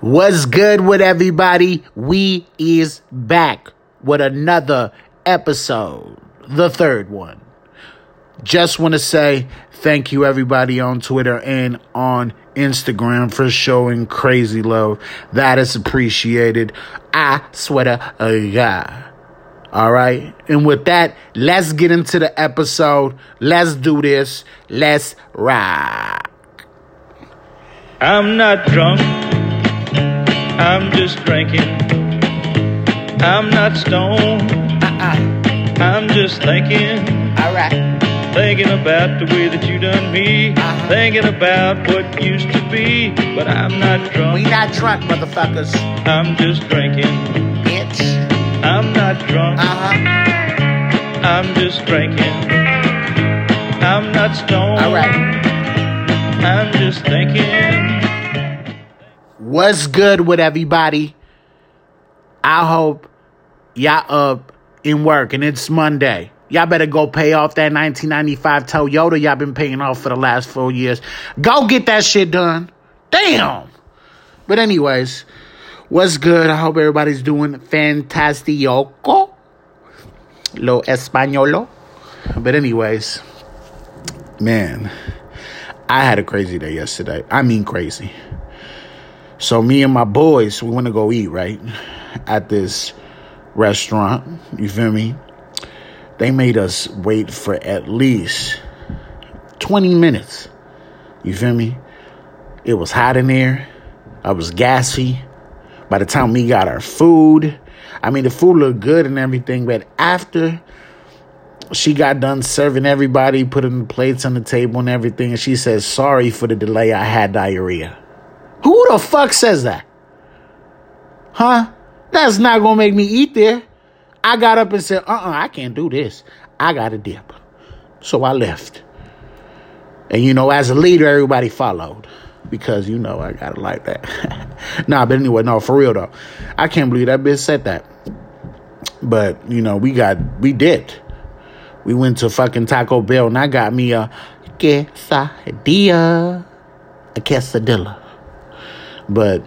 What's good with everybody? We is back with another episode, the third one. Just want to say thank you everybody on Twitter and on Instagram for showing crazy love. That is appreciated. I swear to God. All right. And with that, let's get into the episode. Let's do this. Let's rock. I'm not drunk. I'm just drinking. I'm not stoned. Uh-uh. I'm just thinking. All right. Thinking about the way that you done me. Uh-huh. Thinking about what used to be. But I'm not drunk. We not drunk, motherfuckers. I'm just drinking. Bitch. I'm not drunk. Uh-huh. I'm just drinking. I'm not stoned. All right. I'm just thinking. What's good with everybody? I hope y'all up in work and it's Monday. Y'all better go pay off that 1995 Toyota y'all been paying off for the last four years. Go get that shit done. Damn. But anyways, what's good? I hope everybody's doing fantastico. Lo españolo. But anyways, man, I had a crazy day yesterday. I mean crazy. So me and my boys, we want to go eat, right? At this restaurant. You feel me? They made us wait for at least 20 minutes. You feel me? It was hot in there. I was gassy. By the time we got our food, I mean, the food looked good and everything, but after she got done serving everybody, putting the plates on the table and everything, and she says, Sorry for the delay, I had diarrhea. Who the fuck says that? Huh? That's not gonna make me eat there. I got up and said, uh uh I can't do this. I got to dip. So I left. And you know, as a leader, everybody followed. Because you know I gotta like that. nah, but anyway, no, for real though. I can't believe that bitch said that. But, you know, we got we did. We went to fucking Taco Bell and I got me a quesadilla. A quesadilla. But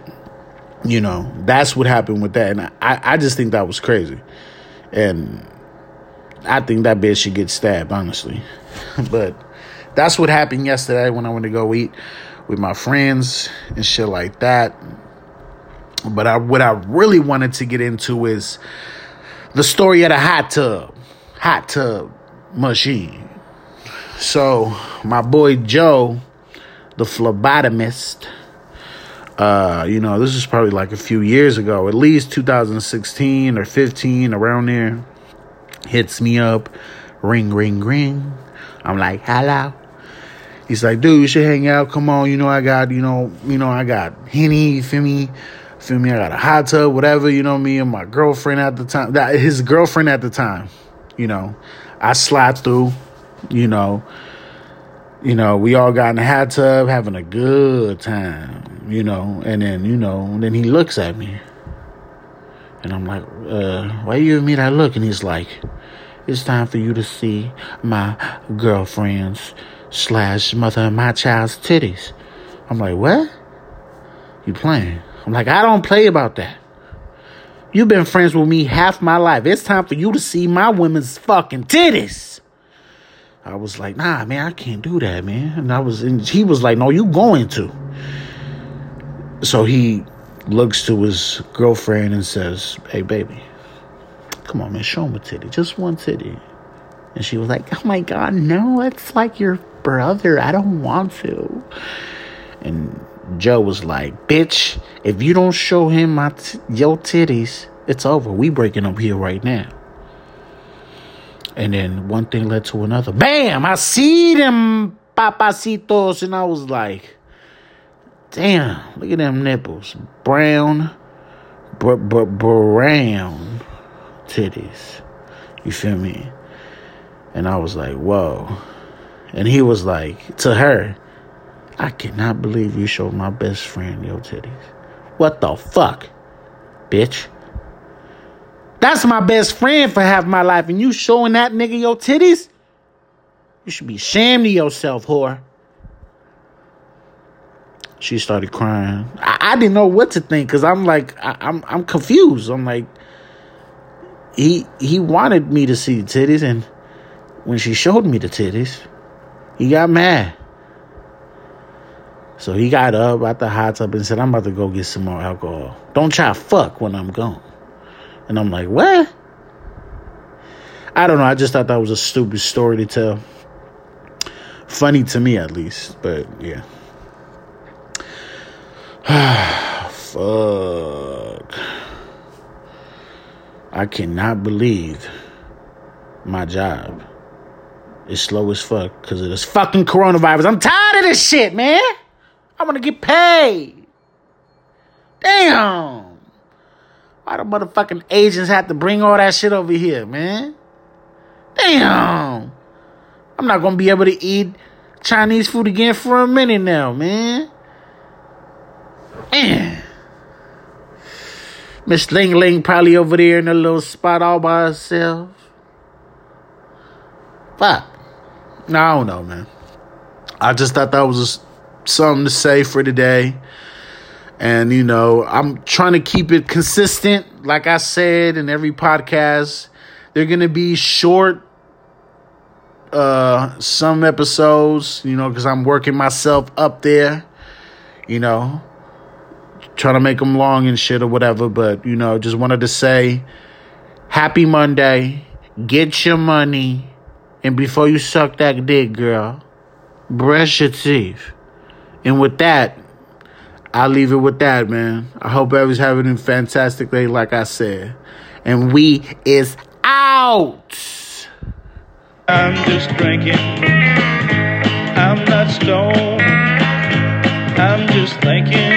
you know, that's what happened with that. And I, I just think that was crazy. And I think that bitch should get stabbed, honestly. but that's what happened yesterday when I went to go eat with my friends and shit like that. But I, what I really wanted to get into is the story of the hot tub, hot tub machine. So my boy Joe, the phlebotomist, uh, you know, this is probably like a few years ago, at least 2016 or 15, around there. Hits me up, ring, ring, ring. I'm like, hello. He's like, dude, you should hang out. Come on, you know, I got, you know, you know, I got henny. Feel me? Feel me? I got a hot tub, whatever. You know me and my girlfriend at the time. That his girlfriend at the time. You know, I slide through. You know, you know, we all got in the hot tub having a good time, you know, and then, you know, then he looks at me. And I'm like, uh, why you giving me that look? And he's like, it's time for you to see my girlfriend's slash mother of my child's titties. I'm like, what? You playing? I'm like, I don't play about that. You've been friends with me half my life. It's time for you to see my women's fucking titties. I was like, nah, man, I can't do that, man. And I was, and he was like, no, you going to. So he looks to his girlfriend and says, hey, baby, come on, man, show him a titty, just one titty. And she was like, oh my God, no, it's like your brother. I don't want to. And Joe was like, bitch, if you don't show him my t- your titties, it's over. We breaking up here right now. And then one thing led to another. Bam! I see them papacitos. And I was like, damn, look at them nipples. Brown, br- br- brown titties. You feel me? And I was like, whoa. And he was like, to her, I cannot believe you showed my best friend your titties. What the fuck, bitch? That's my best friend for half my life, and you showing that nigga your titties? You should be ashamed of yourself, whore. She started crying. I, I didn't know what to think because I'm like, I, I'm I'm confused. I'm like, he he wanted me to see the titties, and when she showed me the titties, he got mad. So he got up out the hot tub and said, I'm about to go get some more alcohol. Don't try to fuck when I'm gone. And I'm like, what? I don't know. I just thought that was a stupid story to tell. Funny to me, at least. But yeah. Fuck. I cannot believe my job is slow as fuck because of this fucking coronavirus. I'm tired of this shit, man. I want to get paid. Damn. Why the motherfucking agents have to bring all that shit over here, man? Damn. I'm not gonna be able to eat Chinese food again for a minute now, man. Man. Miss Ling Ling probably over there in a little spot all by herself. Fuck. No, I don't know, man. I just thought that was something to say for today. And, you know, I'm trying to keep it consistent. Like I said in every podcast, they're going to be short, uh, some episodes, you know, because I'm working myself up there, you know, trying to make them long and shit or whatever. But, you know, just wanted to say happy Monday. Get your money. And before you suck that dick, girl, brush your teeth. And with that, I'll leave it with that, man. I hope everyone's having a fantastic day, like I said. And we is out. I'm just drinking. I'm not stoned. I'm just thinking,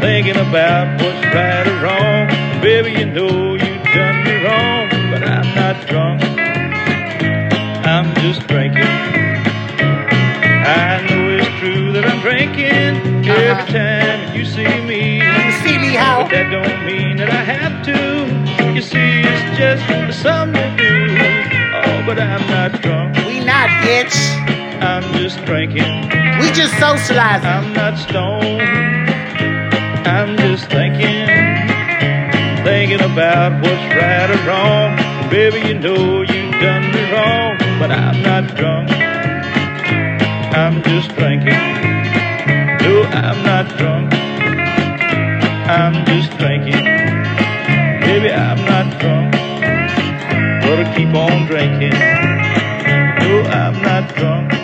thinking about what's right or wrong. Baby, you know you done me wrong, but I'm not drunk. I'm just drinking. I know it's true that I'm drinking every time you see me. You see me how? But that don't mean that I have to. You see, it's just something to do. Oh, but I'm not drunk. We not, bitch. I'm just drinking. We just socializing. I'm not stoned. I'm just thinking, thinking about what's right or wrong. Baby, you know you've done me wrong, but I'm not drunk. I'm just drinking. No, I'm not drunk. I'm just drinking. Baby, I'm not drunk. But I keep on drinking. No, I'm not drunk.